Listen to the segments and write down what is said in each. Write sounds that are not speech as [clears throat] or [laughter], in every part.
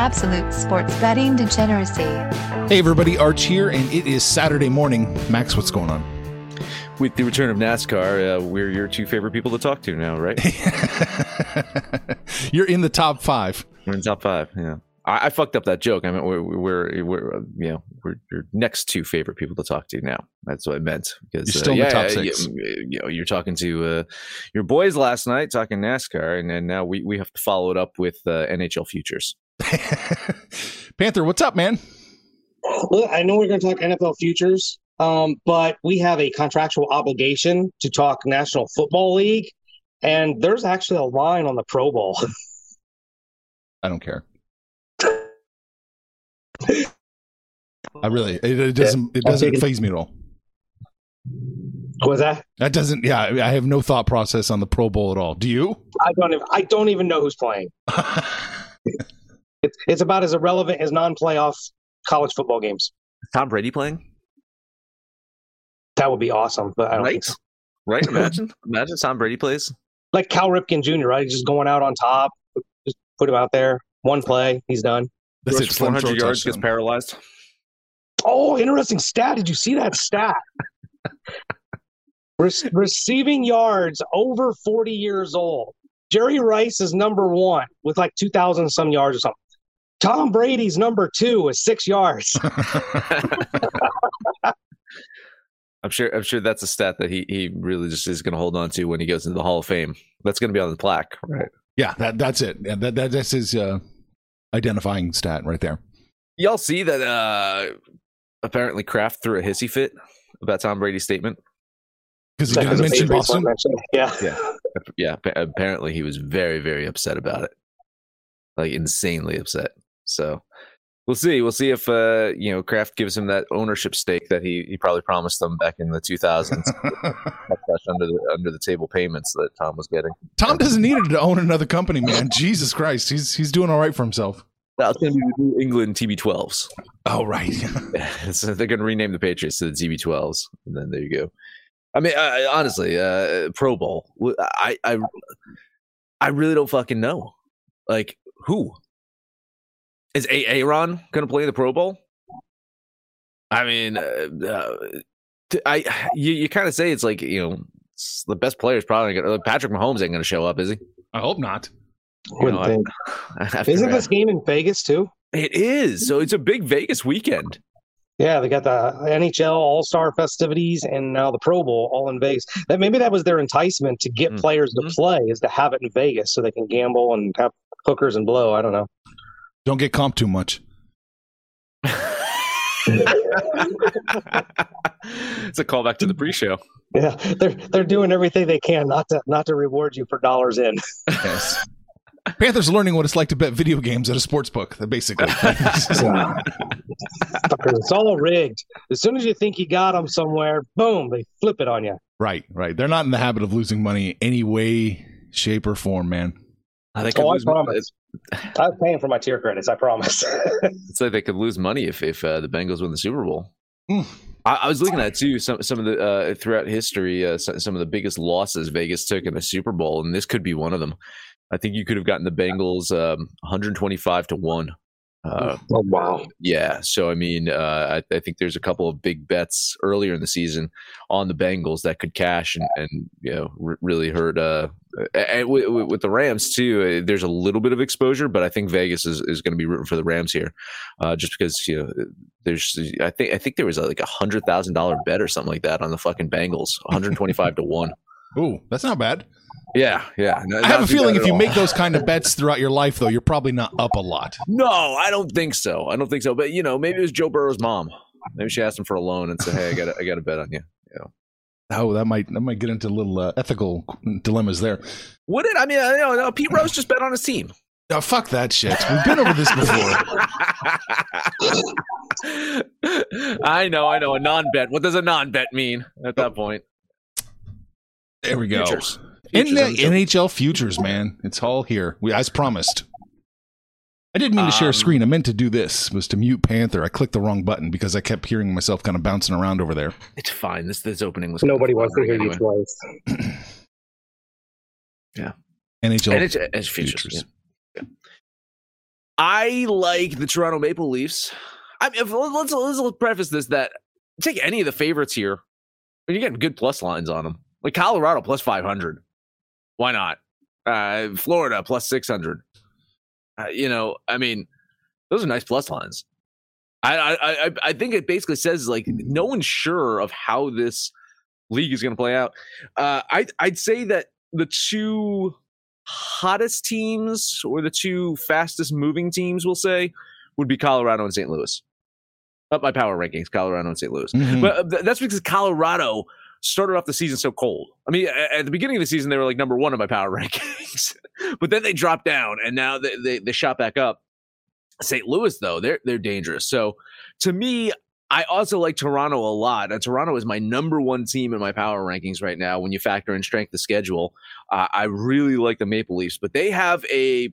Absolute sports betting degeneracy. Hey everybody, Arch here, and it is Saturday morning. Max, what's going on? With the return of NASCAR, uh, we're your two favorite people to talk to now, right? [laughs] You're in the top five. We're in top five. Yeah, I, I fucked up that joke. I mean, we're we're, we're uh, you know we're your next two favorite people to talk to now. That's what I meant. Because You're still uh, in the top six. You, you know, you're talking to uh, your boys last night talking NASCAR, and then now we we have to follow it up with uh, NHL futures. [laughs] Panther, what's up, man? Look, I know we're going to talk NFL futures, um, but we have a contractual obligation to talk National Football League, and there's actually a line on the Pro Bowl. [laughs] I don't care. I really, it, it doesn't, it doesn't phase me at all. Was that? That doesn't, yeah, I have no thought process on the Pro Bowl at all. Do you? I don't. Even, I don't even know who's playing. [laughs] It's it's about as irrelevant as non-playoff college football games. Is Tom Brady playing? That would be awesome, but I don't Right? think so. Right? [laughs] Imagine, imagine Tom Brady plays. Like Cal Ripken Jr. Right, just going out on top, just put him out there, one play, he's done. That's Throws it. 400 Throw yards, gets paralyzed. Oh, interesting stat. Did you see that stat? [laughs] Re- receiving yards over 40 years old. Jerry Rice is number one with like 2,000 some yards or something. Tom Brady's number two is six yards. [laughs] I'm sure. I'm sure that's a stat that he he really just is going to hold on to when he goes into the Hall of Fame. That's going to be on the plaque, right? Yeah, that, that's it. Yeah, that, that, that's his uh, identifying stat right there. Y'all see that? uh Apparently, Kraft threw a hissy fit about Tom Brady's statement. Because he Like, didn't as mention Boston. mention. [laughs] Yeah. Yeah, yeah. Apparently, he was very, very upset about it, like insanely upset. So we'll see. We'll see if uh you know Kraft gives him that ownership stake that he he probably promised them back in the 2000s. [laughs] Under the under the table payments that Tom was getting. Tom doesn't need to own another company, man. Jesus Christ, he's he's doing all right for himself. That's going to be the New England TB12s. Oh right. [laughs] [laughs] so they're going to rename the Patriots to the TB12s, and then there you go. I mean, I, I- honestly, uh, Pro Bowl. I, I I really don't fucking know. Like, who is Aaron going to play the Pro Bowl? I mean, uh, uh, t- I you, you kind of say it's like you know it's the best player's probably going to Patrick Mahomes ain't going to show up, is he? I hope not. You know, think. [laughs] after- Isn't this game in Vegas too? It is. So it's a big Vegas weekend. Yeah, they got the NHL All Star festivities and now the Pro Bowl all in Vegas. That maybe that was their enticement to get Mm. players to Mhm. play is to have it in Vegas so they can gamble and have hookers and blow. I don't know. Don't get comped too much. [laughs] it's a callback to the pre-show. Yeah, they're they're doing everything they can not to not to reward you for dollars in. Yes. Panthers are learning what it's like to bet video games at a sports book. Basically, [laughs] it's all rigged. As soon as you think you got them somewhere, boom, they flip it on you. right, right. They're not in the habit of losing money any way, shape, or form, man. They could Oh, I lose, promise. I was paying for my tier credits. I promise. [laughs] it's like they could lose money if if uh, the Bengals win the Super Bowl. Mm. I, I was looking at too some some of the uh, throughout history uh, some, some of the biggest losses Vegas took in the Super Bowl, and this could be one of them. I think you could have gotten the Bengals um, 125 to one Uh, Oh wow. yeah, so I mean, uh, I, I think there's a couple of big bets earlier in the season on the Bengals that could cash and, and you know r- really hurt. Uh, and with, with the Rams too, uh, there's a little bit of exposure, but I think Vegas is, is going to be rooting for the Rams here, uh, just because you know there's I think I think there was a, like a hundred thousand dollar bet or something like that on the fucking Bengals, 125 to one. Ooh, that's not bad. Yeah, yeah. I have a feeling if you make those kind of [laughs] bets throughout your life, though, you're probably not up a lot. No, I don't think so. I don't think so. But you know, maybe it was Joe Burrow's mom. Maybe she asked him for a loan and said, "Hey, I got I got a bet on you." Yeah. Oh, that might that might get into little uh, ethical dilemmas there. Would it? I mean, you know, no, Pete Rose just bet on his team. Oh, fuck that shit. We've been over this before. [laughs] I know, I know. A non-bet. What does a non-bet mean at that point? There we go. Futures. In Futures the the. NHL futures, man, it's all here. We, as promised. I didn't mean to share a Um, screen. I meant to do this. Was to mute Panther. I clicked the wrong button because I kept hearing myself kind of bouncing around over there. It's fine. This this opening was Nobody wants to hear you anyway. twice. NHL. And it's, it's futures. Futures. yeah. Yeah. I like the Toronto Maple Leafs. I mean, if, let's, let's let's preface this that take any of the favorites here, and you're getting good plus lines on them. Like Colorado plus five hundred. Why not? Uh, Florida plus six hundred. Uh, you know, I mean, those are nice plus lines. I I I, I think it basically says like no one's sure of how this league is going to play out. Uh, I I'd say that the two hottest teams or the two fastest moving teams, we'll say, would be Colorado and St. Louis. Up my power rankings, Colorado and St. Louis. Mhm. But uh, that's because Colorado started off the season so cold. I mean, at the beginning of the season, they were like number one in my power [laughs] rankings, but then they dropped down, and now they, they they shot back up. St. Louis, though, they're they're dangerous. So to me, I also like Toronto a lot. And Toronto is my number one team in my power rankings right now. When you factor in strength of schedule, uh, I really like the Maple Leafs, but they have a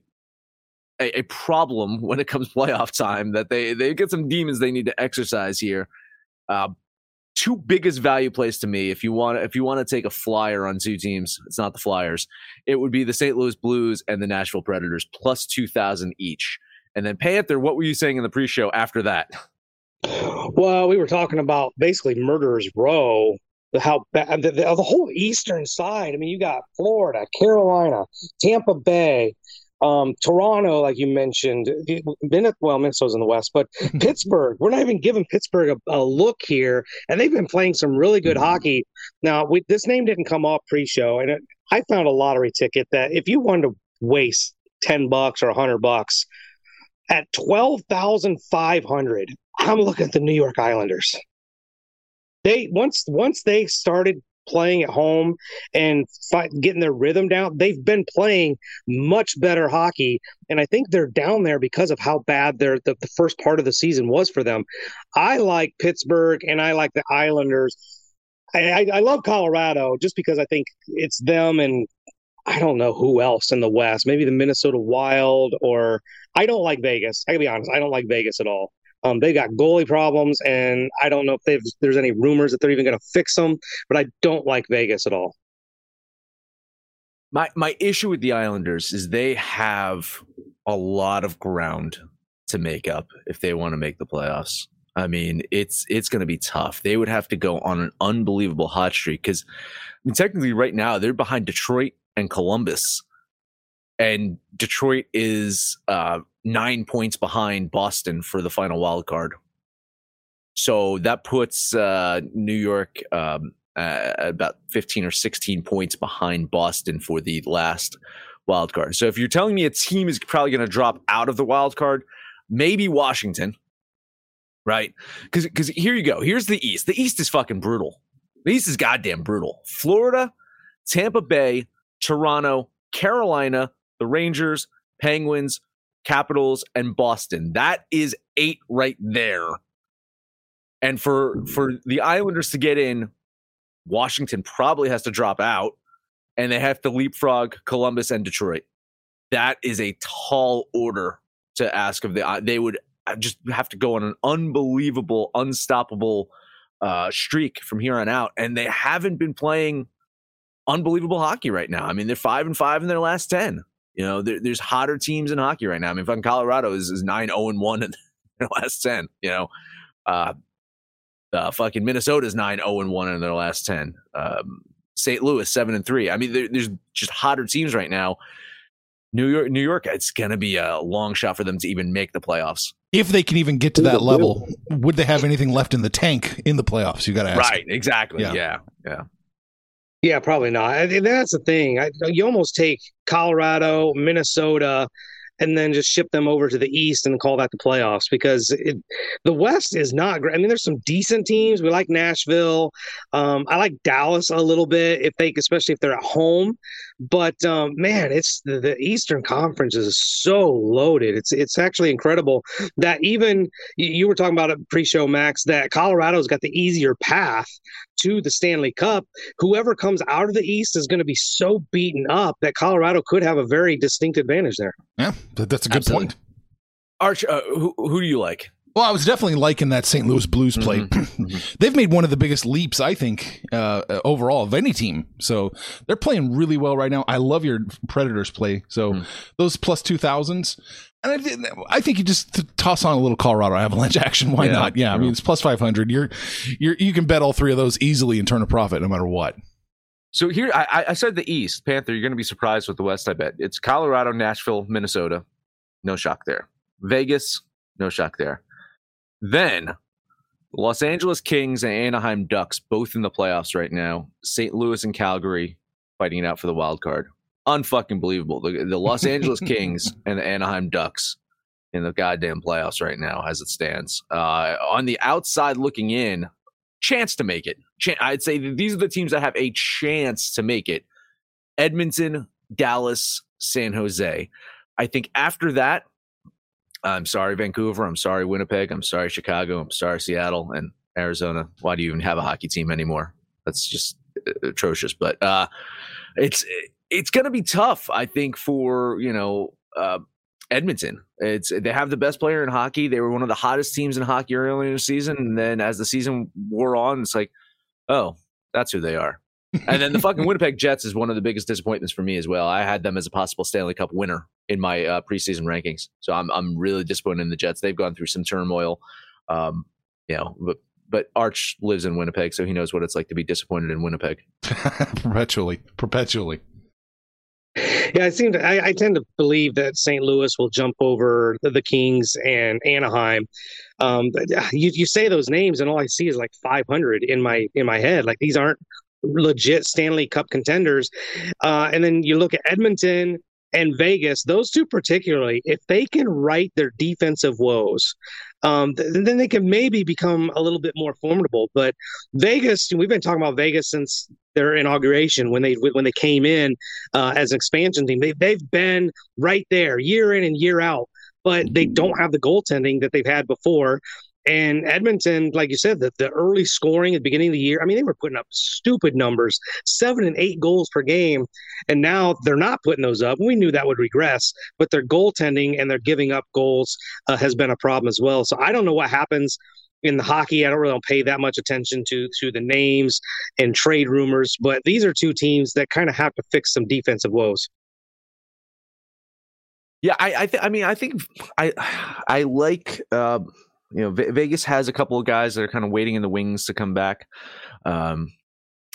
a, a problem when it comes [laughs] playoff time that they they get some demons they need to exercise here. Uh, two biggest value plays to me if you want if you want to take a flyer on two teams, it's not the Flyers. It would be the St. Louis Blues and the Nashville Predators plus two thousand each. And then Panther, what were you saying in the pre-show after that? Well, we were talking about basically murderers row. How bad the, the, the whole eastern side. I mean, you got Florida, Carolina, Tampa Bay, um, Toronto, like you mentioned. Minnesota, well, Minnesota's in the west, but [laughs] Pittsburgh. We're not even giving Pittsburgh a, a look here, and they've been playing some really good hockey. Now, we, this name didn't come up pre-show, and it, I found a lottery ticket that if you wanted to waste ten bucks or a hundred bucks at twelve thousand five hundred. I'm looking at the New York Islanders. They once once they started playing at home and fight, getting their rhythm down, they've been playing much better hockey, and I think they're down there because of how bad their the, the first part of the season was for them. I like Pittsburgh and I like the Islanders. I, I, love Colorado just because I think it's them and I don't know who else in the West. Maybe the Minnesota Wild or I don't like Vegas. I can be honest. I don't like Vegas at all. Um, they got goalie problems, and I don't know if they've, there's any rumors that they're even going to fix them. But I don't like Vegas at all. My my issue with the Islanders is they have a lot of ground to make up if they want to make the playoffs. I mean, it's it's going to be tough. They would have to go on an unbelievable hot streak because I mean, technically, right now they're behind Detroit and Columbus, and Detroit is uh, nine points behind Boston for the final wild card. So that puts uh, New York um, about 15 or 16 points behind Boston for the last wild card. So if you're telling me a team is probably going to drop out of the wild card, maybe Washington, right? Because because here you go. Here's the East. The East is fucking brutal. The East is goddamn brutal. Florida, Tampa Bay, Toronto, Carolina, the Rangers, Penguins, Capitals, and Boston. That is eight right there. And for for the Islanders to get in, Washington probably has to drop out, and they have to leapfrog Columbus and Detroit. That is a tall order to ask of the. They would just have to go on an unbelievable, unstoppable uh, streak from here on out, and they haven't been playing unbelievable hockey right now. I mean, they're five and five in their last ten. You know, there, there's hotter teams in hockey right now. I mean, fucking Colorado is, is 9 0 and 1 [laughs] in their last 10. You know, uh, uh, fucking Minnesota's 9 0 and 1 in their last 10. Um, St. Louis 7 and 3. I mean, there, there's just hotter teams right now. New York, New York, it's going to be a long shot for them to even make the playoffs. If they can even get to that level, would they have anything left in the tank in the playoffs? You got to ask. Right, exactly. Yeah. Yeah, yeah. Yeah, probably not. That's the thing. I, you almost take Colorado, Minnesota, and then just ship them over to the East and call that the playoffs because it, the West is not great. I mean, there's some decent teams. We like Nashville. Um, I like Dallas a little bit if they, especially if they're at home. But um, man, it's the, the Eastern Conference is so loaded. It's it's actually incredible that even you, you were talking about it pre-show, Max, that Colorado's got the easier path to the Stanley Cup. Whoever comes out of the East is going to be so beaten up that Colorado could have a very distinct advantage there. Yeah, that's a good Absolutely. point. Arch, uh, who, who do you like? Well, I was definitely liking that St. Louis Blues mm-hmm. play. [clears throat] Mm-hmm. They've made one of the biggest leaps, I think, uh, uh, overall of any team. So they're playing really well right now. I love your Predators play. So mm-hmm. those plus two thousands, and I, thi- I think you just t- toss on a little Colorado Avalanche [laughs] action. Why Yeah. not? Yeah, I mean it's plus five hundred. You're you're you can bet all three of those easily and turn a profit no matter what. So here, I, I- I said the East Panther. You're going to be surprised with the West. I bet it's Colorado, Nashville, Minnesota. No shock there. Vegas, no shock there. Then Los Angeles Kings and Anaheim Ducks, both in the playoffs right now. St. Louis and Calgary fighting it out for the wild card. Unfucking believable. The, the Los Angeles [laughs] Kings and the Anaheim Ducks in the goddamn playoffs right now, as it stands. Uh, on the outside looking in, chance to make it. Chan- I'd say that these are the teams that have a chance to make it. Edmonton, Dallas, San Jose. I think after that, I'm sorry, Vancouver. I'm sorry, Winnipeg. I'm sorry, Chicago. I'm sorry, Seattle and Arizona. Why do you even have a hockey team anymore? That's just uh, atrocious. But uh, it's it's going to be tough, I think, for you know uh, Edmonton. It's they have the best player in hockey. They were one of the hottest teams in hockey earlier in the season, and then as the season wore on, it's like, oh, that's who they are. and then the fucking [laughs] Winnipeg Jets is one of the biggest disappointments for me as well. I had them as a possible Stanley Cup winner in my uh, preseason rankings, so I'm I'm really disappointed in the Jets. They've gone through some turmoil, um, you know, but but Arch lives in Winnipeg, so he knows what it's like to be disappointed in Winnipeg. [laughs] perpetually, perpetually. Yeah, I seem to. I, I tend to believe that St. Louis will jump over the, the Kings and Anaheim. Um, but you you say those names, and all I see is like 500 in my in my head. Like these aren't legit Stanley Cup contenders. Uh, and then you look at Edmonton and Vegas; those two particularly, if they can right their defensive woes, um, th- then they can maybe become a little bit more formidable. But Vegas, we've been talking about Vegas since their inauguration when they when they came in uh, as an expansion team. They they've been right there year in and year out, but they don't have the goaltending that they've had before. And Edmonton, like you said, the, the early scoring at the beginning of the year, I mean, they were putting up stupid numbers, seven and eight goals per game. And now they're not putting those up. We knew that would regress, but their goaltending and their giving up goals uh, has been a problem as well. So I don't know what happens in the hockey. I don't really pay that much attention to to the names and trade rumors, but these are two teams that kind of have to fix some defensive woes. Yeah, I I, th- I mean I think I I like uh, you know Ve- Vegas has a couple of guys that are kind of waiting in the wings to come back. Um,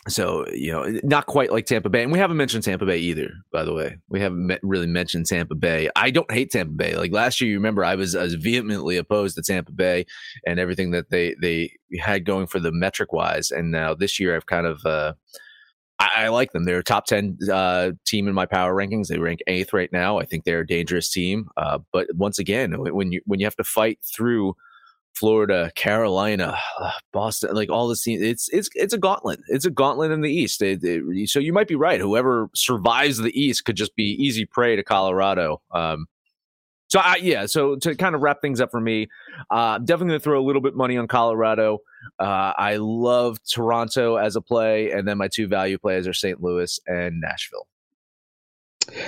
so you know, not quite like Tampa Bay, and we haven't mentioned Tampa Bay either. By the way, we haven't me- really mentioned Tampa Bay. I don't hate Tampa Bay. Like last year, you remember I was I was vehemently opposed to Tampa Bay and everything that they they had going for the metric wise, and now this year I've kind of. Uh, I, I like them. They're a top ten uh, team in my power rankings. They rank eighth right now. I think they're a dangerous team. Uh, but once again, when you when you have to fight through Florida, Carolina, Boston, like all the teams, it's it's it's a gauntlet. It's a gauntlet in the East. It- it- so you might be right. Whoever survives the East could just be easy prey to Colorado. Um, so I, yeah, so to kind of wrap things up for me, uh, definitely going to throw a little bit money on Colorado. Uh, I love Toronto as a play, and then my two value plays are St. Louis and Nashville.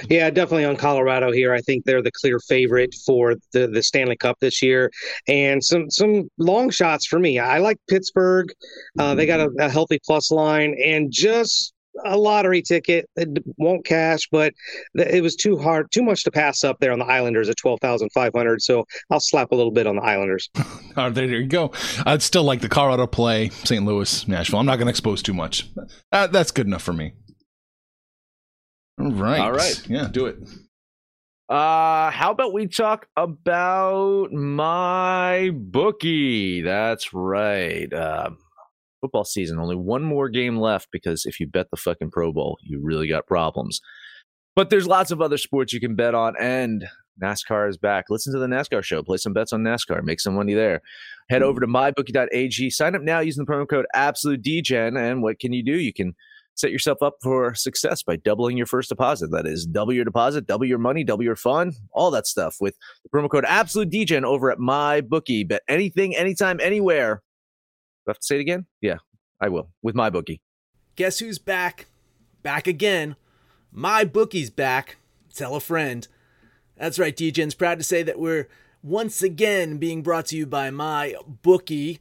Yeah, definitely on Colorado here. I think they're the clear favorite for the, the Stanley Cup this year, and some some long shots for me. I like Pittsburgh. Uh, they got a, a healthy plus line, and just a lottery ticket. It won't cash, but it was too hard, too much to pass up there on the Islanders at twelve thousand five hundred. So I'll slap a little bit on the Islanders. [laughs] oh, there you go. I'd still like the Colorado play, St. Louis, Nashville. I'm not going to expose too much. Uh, that's good enough for me. All right. All right. Yeah, do it. Uh, how about we talk about my bookie? That's right. Um, football season, only one more game left because if you bet the fucking Pro Bowl, you really got problems. But there's lots of other sports you can bet on, and NASCAR is back. Listen to the NASCAR show, play some bets on NASCAR, make some money there. Head over to mybookie.ag, sign up now using the promo code AbsoluteDegen, and what can you do? You can set yourself up for success by doubling your first deposit. That is, double your deposit, double your money, double your fun, all that stuff with the promo code Absolute Degen over at MyBookie. Bet anything, anytime, anywhere. Do I have to say it again? Yeah, I will with MyBookie. Guess who's back? Back again. My bookie's back. Tell a friend. That's right, Degen's proud to say that we're once again being brought to you by My Bookie.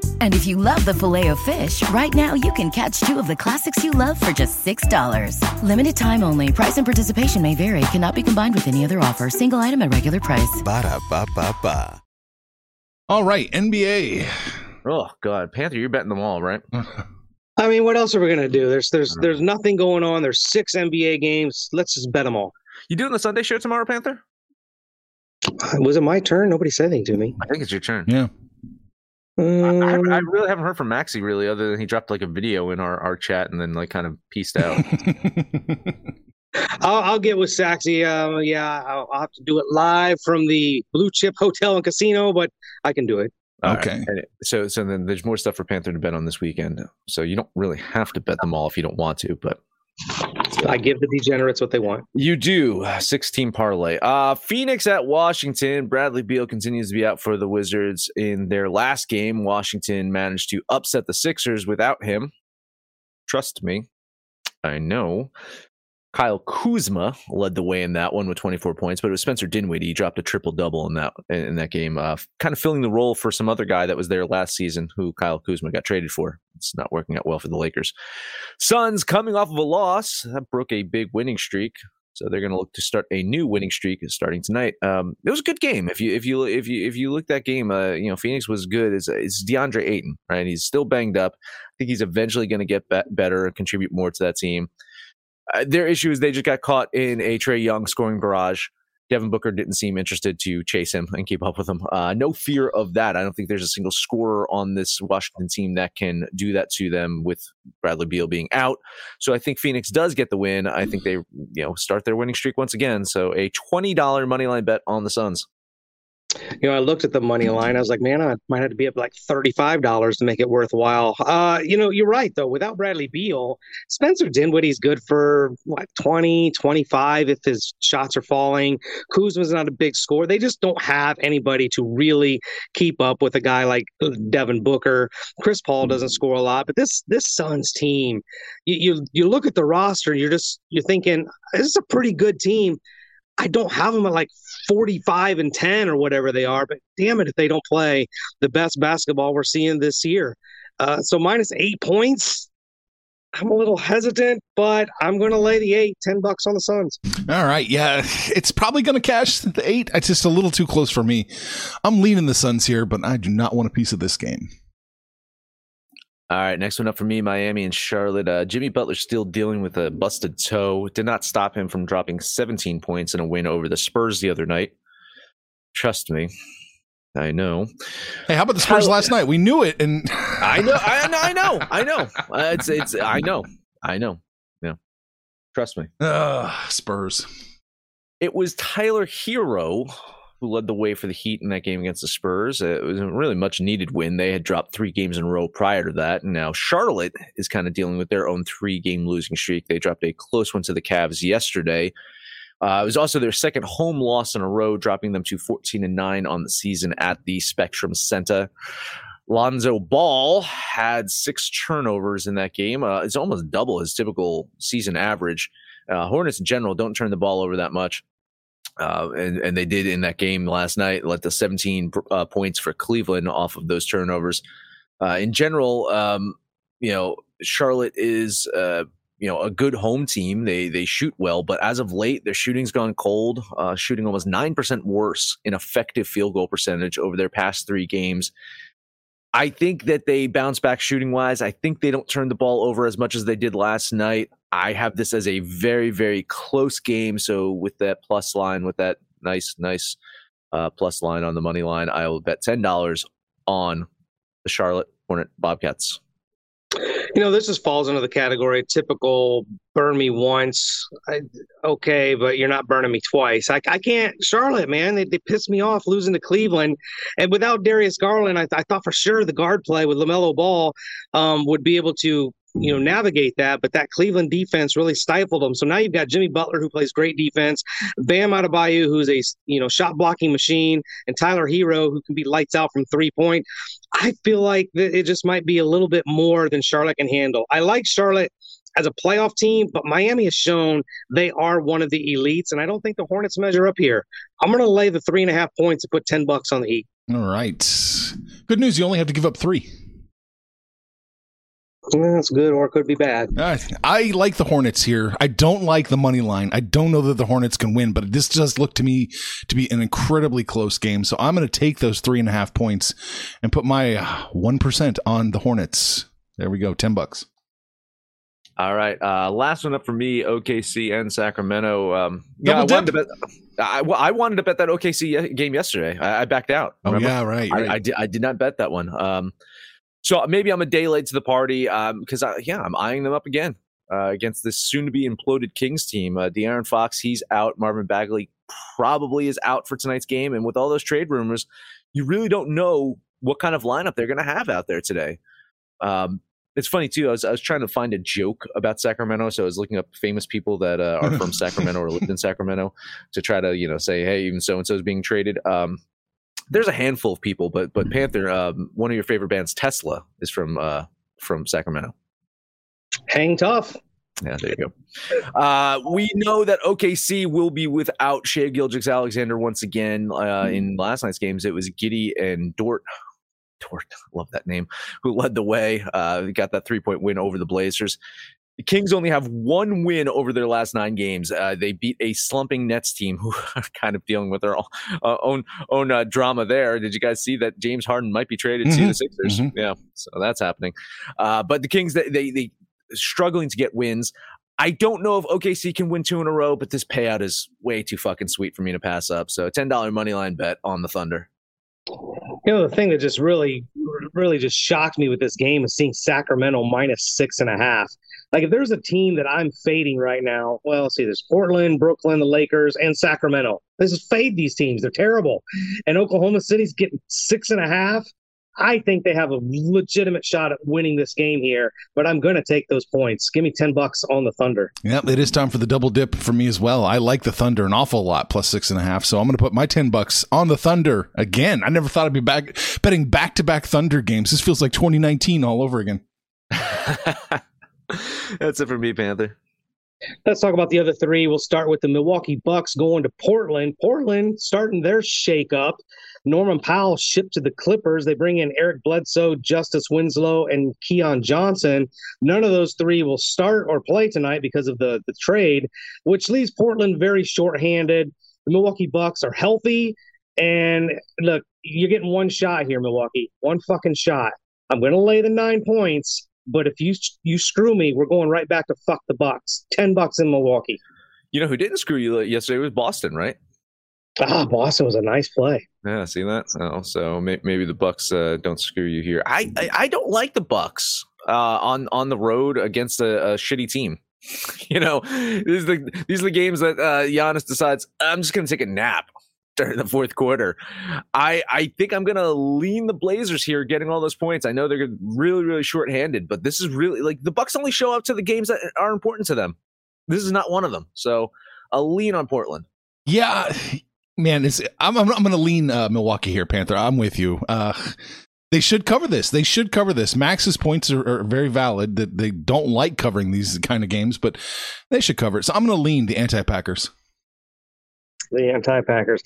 And if you love the filet of fish, right now you can catch two of the classics you love for just $6. Limited time only. Price and participation may vary. Cannot be combined with any other offer. Single item at regular price. Ba da ba ba ba. All right, NBA. Oh God, Panther, you're betting them all, right? [laughs] I mean, what else are we gonna do? There's there's uh-huh. there's nothing going on. There's six NBA games. Let's just bet them all. You doing the Sunday show tomorrow, Panther? Was it my turn? Nobody said anything to me. I think it's your turn. Yeah. I, I, I Um, really haven't heard from Maxi really, other than he dropped like a video in our, our chat and then like kind of pieced out. [laughs] I'll, I'll get with Saxy. Uh, yeah, I'll, I'll have to do it live from the Blue Chip Hotel and Casino, but I can do it. All Okay. right. And so so then there's more stuff for Panther to bet on this weekend. So you don't really have to bet them all if you don't want to, but I give the degenerates what they want. You do. 16 parlay. Uh Phoenix at Washington. Bradley Beal continues to be out for the Wizards in their last game. Washington managed to upset the Sixers without him. Trust me. I know. Kyle Kuzma led the way in that one with 24 points, but it was Spencer Dinwiddie. He dropped a triple double in that in that game, uh, kind of filling the role for some other guy that was there last season, who Kyle Kuzma got traded for. It's not working out well for the Lakers. Suns coming off of a loss that broke a big winning streak, so they're going to look to start a new winning streak starting tonight. Um, it was a good game. If you if you if you if you look that game, uh, you know Phoenix was good. It's, it's DeAndre Ayton, right? He's still banged up. I think he's eventually going to get be- better and contribute more to that team. Uh, their issue is they just got caught in a Trae Young scoring barrage. Devin Booker didn't seem interested to chase him and keep up with him. Uh, no fear of that. I don't think there's a single scorer on this Washington team that can do that to them with Bradley Beal being out. So I think Phoenix does get the win. I think they, you know, start their winning streak once again. So a twenty dollar money line bet on the Suns. You know, I looked at the money line. I was like, man, I might have to be up like thirty-five dollars to make it worthwhile. Uh, you know, you're right though. Without Bradley Beal, Spencer Dinwiddie's good for what 20, 25 if his shots are falling. Kuzma's not a big scorer. They just don't have anybody to really keep up with a guy like Devin Booker. Chris Paul doesn't score a lot, but this this Suns team, you you, you look at the roster, you're just you're thinking this is a pretty good team. I don't have them at like 45 and 10 or whatever they are, but damn it if they don't play the best basketball we're seeing this year. Uh, so minus eight points. I'm a little hesitant, but I'm going to lay the eight, 10 bucks on the Suns. All right. Yeah. It's probably going to cash the eight. It's just a little too close for me. I'm leaning the Suns here, but I do not want a piece of this game. All right, next one up for me, Miami and Charlotte. Uh, Jimmy Butler still dealing with a busted toe. Did not stop him from dropping 17 points in a win over the Spurs the other night. Trust me, I know. Hey, how about the Spurs how, last night? We knew it, and I know, I know, I know, [laughs] I know. Uh, it's, it's, I know, I know. Yeah, trust me. Uh, Spurs. It was Tyler Herro who led the way for the Heat in that game against the Spurs. It was a really much needed win. They had dropped three games in a row prior to that. And now Charlotte is kind of dealing with their own three game losing streak. They dropped a close one to the Cavs yesterday. Uh, it was also their second home loss in a row, dropping them to 14 and 9 on the season at the Spectrum Center. Lonzo Ball had six turnovers in that game. Uh, it's almost double his typical season average. Uh, Hornets in general don't turn the ball over that much. Uh, and, and they did in that game last night, let the 17 uh, points for Cleveland off of those turnovers. Uh, in general, um, you know, Charlotte is, uh, you know, a good home team. They they shoot well, but as of late, their shooting's gone cold, uh, shooting almost nine percent worse in effective field goal percentage over their past three games. I think that they bounce back shooting wise. I think they don't turn the ball over as much as they did last night. I have this as a very, very close game. So with that plus line, with that nice, nice uh, plus line on the money line, I will bet ten dollars on the Charlotte Hornet Bobcats. You know, this just falls into the category typical burn me once. I, okay, but you're not burning me twice. I, I can't. Charlotte, man, they, they pissed me off losing to Cleveland. And without Darius Garland, I, I thought for sure the guard play with LaMelo Ball um, would be able to you know navigate that but that cleveland defense really stifled them so now you've got jimmy butler who plays great defense bam Adebayo, who's a you know shot blocking machine and tyler Herro who can be lights out from three point i feel like it just might be a little bit more than charlotte can handle i like charlotte as a playoff team, but Miami has shown they are one of the elites, and I don't think the Hornets measure up here. I'm going to lay the three and a half points and put ten bucks on the Heat. All right. Good news. You only have to give up three. That's good, or it could be bad. I, I like the Hornets here. I don't like the money line. I don't know that the Hornets can win, but this does look to me to be an incredibly close game. So I'm going to take those three and a half points and put my one percent on the Hornets. There we go, ten bucks. All right, uh, last one up for me: OKC and Sacramento. Um, yeah, I wanted, bet, I, I wanted, to bet, that OKC game yesterday. I, I backed out. Remember? Oh yeah, right. right. I, I, did. I did not bet that one. Um, so maybe I'm a day late to the party because um, yeah, I'm eyeing them up again uh, against this soon-to-be imploded Kings team. Uh, De'Aaron Fox, he's out. Marvin Bagley probably is out for tonight's game, and with all those trade rumors, you really don't know what kind of lineup they're going to have out there today. Um, it's funny too. I was I was trying to find a joke about Sacramento, so I was looking up famous people that uh, are from [laughs] Sacramento or lived in Sacramento to try to you know say, hey, even so and so is being traded. Um, there's a handful of people, but but Panther, um, one of your favorite bands, Tesla, is from uh, from Sacramento. Hang tough. Yeah, there you go. Uh, we know that OKC will be without Shai Gilgeous-Alexander once again. Uh, in last night's games, it was Giddey and Dort. Dort, love that name, who led the way. Uh, got that three point win over the Blazers. The Kings only have one win over their last nine games. Uh, they beat a slumping Nets team who [laughs] are kind of dealing with their own uh, own, own uh, drama there. Did you guys see that James Harden might be traded mm-hmm. to the Sixers? Mm-hmm. Yeah, so that's happening. Uh, but the Kings, they, they they struggling to get wins. I don't know if OKC can win two in a row, but this payout is way too fucking sweet for me to pass up. So ten dollar money line bet on the Thunder. You know, the thing that just really, really just shocked me with this game is seeing Sacramento minus six and a half. Like, if there's a team that I'm fading right now, well, let's see, there's Portland, Brooklyn, the Lakers, and Sacramento. Let's just fade these teams. They're terrible. And Oklahoma City's getting six and a half. I think they have a legitimate shot at winning this game here, but I'm going to take those points. Give me 10 bucks on the Thunder. Yep, it is time for the double dip for me as well. I like the Thunder an awful lot, plus six and a half. So I'm going to put my 10 bucks on the Thunder again. I never thought I'd be back betting back to back Thunder games. This feels like 2019 all over again. [laughs] [laughs] That's it for me, Panther. Let's talk about the other three. We'll start with the Milwaukee Bucks going to Portland. Portland starting their shakeup. Norman Powell shipped to the Clippers. They bring in Eric Bledsoe, Justice Winslow, and Keon Johnson. None of those three will start or play tonight because of the, the trade, which leaves Portland very shorthanded. The Milwaukee Bucks are healthy. And look, you're getting one shot here, Milwaukee. One fucking shot. I'm going to lay the nine points, but if you you screw me, we're going right back to fuck the Bucks. Ten bucks in Milwaukee. You know who didn't screw you yesterday was Boston, right? Ah, Boston was a nice play. Yeah, see that? Oh, so may, maybe the Bucks uh, don't screw you here. I, I, I don't like the Bucks uh, on on the road against a, a shitty team. [laughs] you know, these are the these are the games that uh, Giannis decides I'm just going to take a nap during the fourth quarter. I I think I'm to lean the Blazers here, getting all those points. I know they're really really short-handed, but this is really like the Bucks only show up to the games that are important to them. This is not one of them. So I'll lean on Portland. Yeah, man, it's I'm I'm, I'm to lean uh, Milwaukee here, Panther. I'm with you. Uh, they should cover this. They should cover this. Max's points are, are, very valid. That they don't like covering these kind of games, but they should cover it. So I'm going to lean the anti-Packers. The anti-Packers.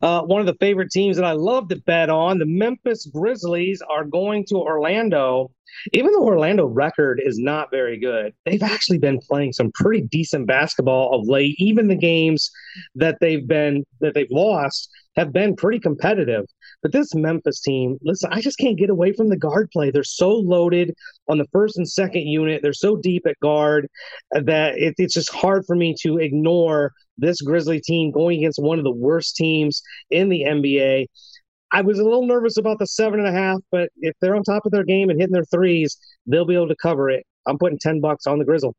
Uh, one of the favorite teams that I love to bet on, the Memphis Grizzlies, are going to Orlando even though Orlando record is not very good, they've actually been playing some pretty decent basketball of late. Even the games that they've been that they've lost have been pretty competitive. But this Memphis team, listen, I just can't get away from the guard play. They're so loaded on the first and second unit. They're so deep at guard that it, it's just hard for me to ignore this Grizzly team going against one of the worst teams in the NBA. I was a little nervous about the seven and a half, but if they're on top of their game and hitting their threes, they'll be able to cover it. I'm putting ten bucks on the Grizzle.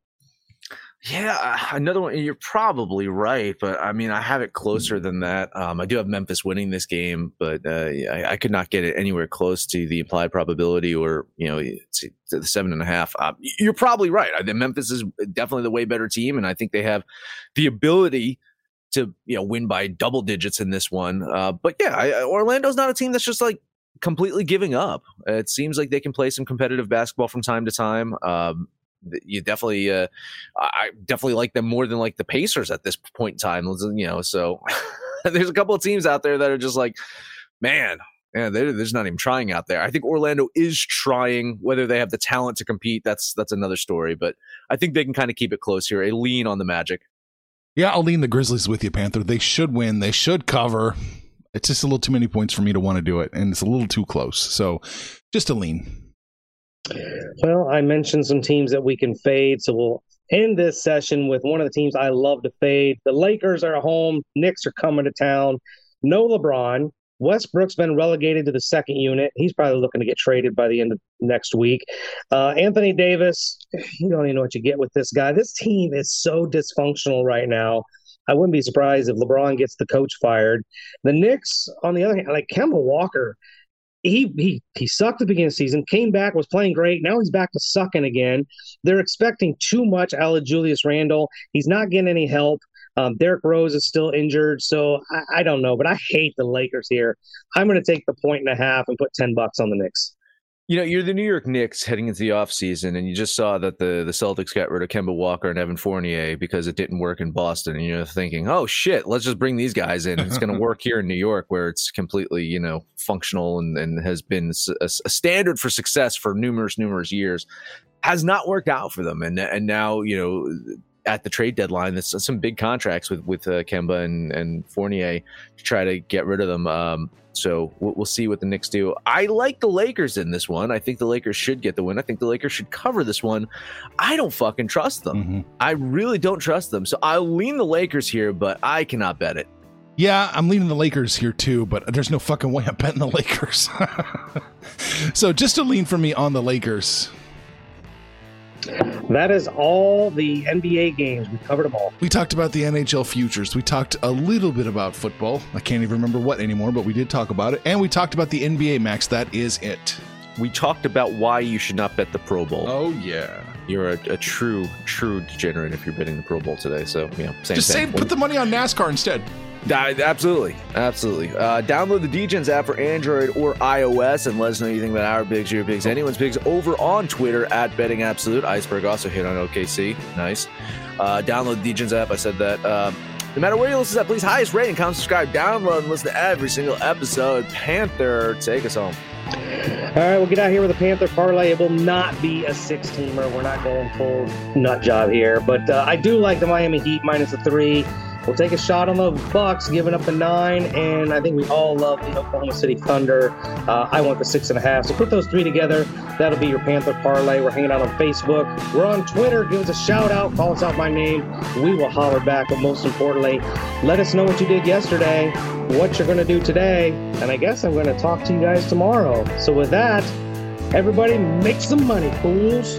Yeah, uh, another one. You're probably right, but I mean, I have it closer than that. Um, I do have Memphis winning this game, but uh, I, I, could not get it anywhere close to the implied probability, or you know, the seven and a half. Uh, you're probably right. I Memphis is definitely the way better team, and I think they have the ability to you know win by double digits in this one. Uh, but yeah, I, Orlando's not a team that's just like completely giving up. It seems like they can play some competitive basketball from time to time. Um, you definitely, uh, I definitely like them more than like the Pacers at this point in time. You know, so [laughs] there's a couple of teams out there that are just like, man, yeah, they're, they're not even trying out there. I think Orlando is trying. Whether they have the talent to compete, that's that's another story. But I think they can kind of keep it close here. A lean on the Magic. Yeah, I'll lean the Grizzlies with you, Panther. They should win. They should cover. It's just a little too many points for me to want to do it, and it's a little too close. So, just a lean. Well, I mentioned some teams that we can fade, so we'll end this session with one of the teams I love to fade. The Lakers are at home. Knicks are coming to town. No LeBron. Westbrook's been relegated to the second unit. He's probably looking to get traded by the end of next week. Uh, Anthony Davis, you don't even know what you get with this guy. This team is so dysfunctional right now. I wouldn't be surprised if LeBron gets the coach fired. The Knicks, on the other hand, like Kemba Walker, he he he sucked at the beginning of the season, came back, was playing great. Now he's back to sucking again. They're expecting too much out of Julius Randle. He's not getting any help. Um, Derrick Rose is still injured, so I, I, don't know, but I hate the Lakers here. I'm going to take the point and a half and put ten bucks on the Knicks. You know, you're the New York Knicks heading into the offseason, and you just saw that the, the Celtics got rid of Kemba Walker and Evan Fournier because it didn't work in Boston. And you're thinking, oh, shit, let's just bring these guys in. It's going [laughs] to work here in New York where it's completely, you know, functional and, and has been a, a standard for success for numerous, numerous years. Has not worked out for them. And, and now, you know, at the trade deadline. There's some big contracts with with uh, Kemba and, and Fournier to try to get rid of them. Um, so we'll, we'll, see what the Knicks do. I like the Lakers in this one. I think the Lakers should get the win. I think the Lakers should cover this one. I don't fucking trust them. Mm-hmm. I really don't trust them. So I'll lean the Lakers here, but I cannot bet it. Yeah, I'm leaning the Lakers here too, but there's no fucking way I'm betting the Lakers. [laughs] so just a lean for me on the Lakers. That is all the NBA games. We covered them all. We talked about the NHL futures. We talked a little bit about football. I can't even remember what anymore, but we did talk about it. And we talked about the NBA, Max. That is it. We talked about why you should not bet the Pro Bowl. Oh, yeah. You're a, a true, true degenerate if you're betting the Pro Bowl today. So, you know, same Just say, put the money on NASCAR instead. Absolutely, absolutely. Uh, download the Degens app for Android or iOS, and let us know anything about our bigs, your bigs, anyone's bigs over on Twitter at Betting Absolute. Iceberg also hit on OKC. Nice. Uh, download the Degens app. I said that. Um, no matter where you listen to that, please highest rating, comment, subscribe, download, and listen to every single episode. Panther, take us home. All right, we'll get out here with a Panther parlay. It will not be a six teamer. We're not going full nut job here, but uh, I do like the Miami Heat minus a three. We'll take a shot on the Bucks, giving up the nine, and I think we all love the Oklahoma City Thunder. Uh, I want the six and a half. So put those three together. That'll be your Panther parlay. We're hanging out on Facebook. We're on Twitter. Give us a shout out. Call us out by name. We will holler back. But most importantly, let us know what you did yesterday, what you're going to do today, and I guess I'm going to talk to you guys tomorrow. So with that, everybody make some money, fools.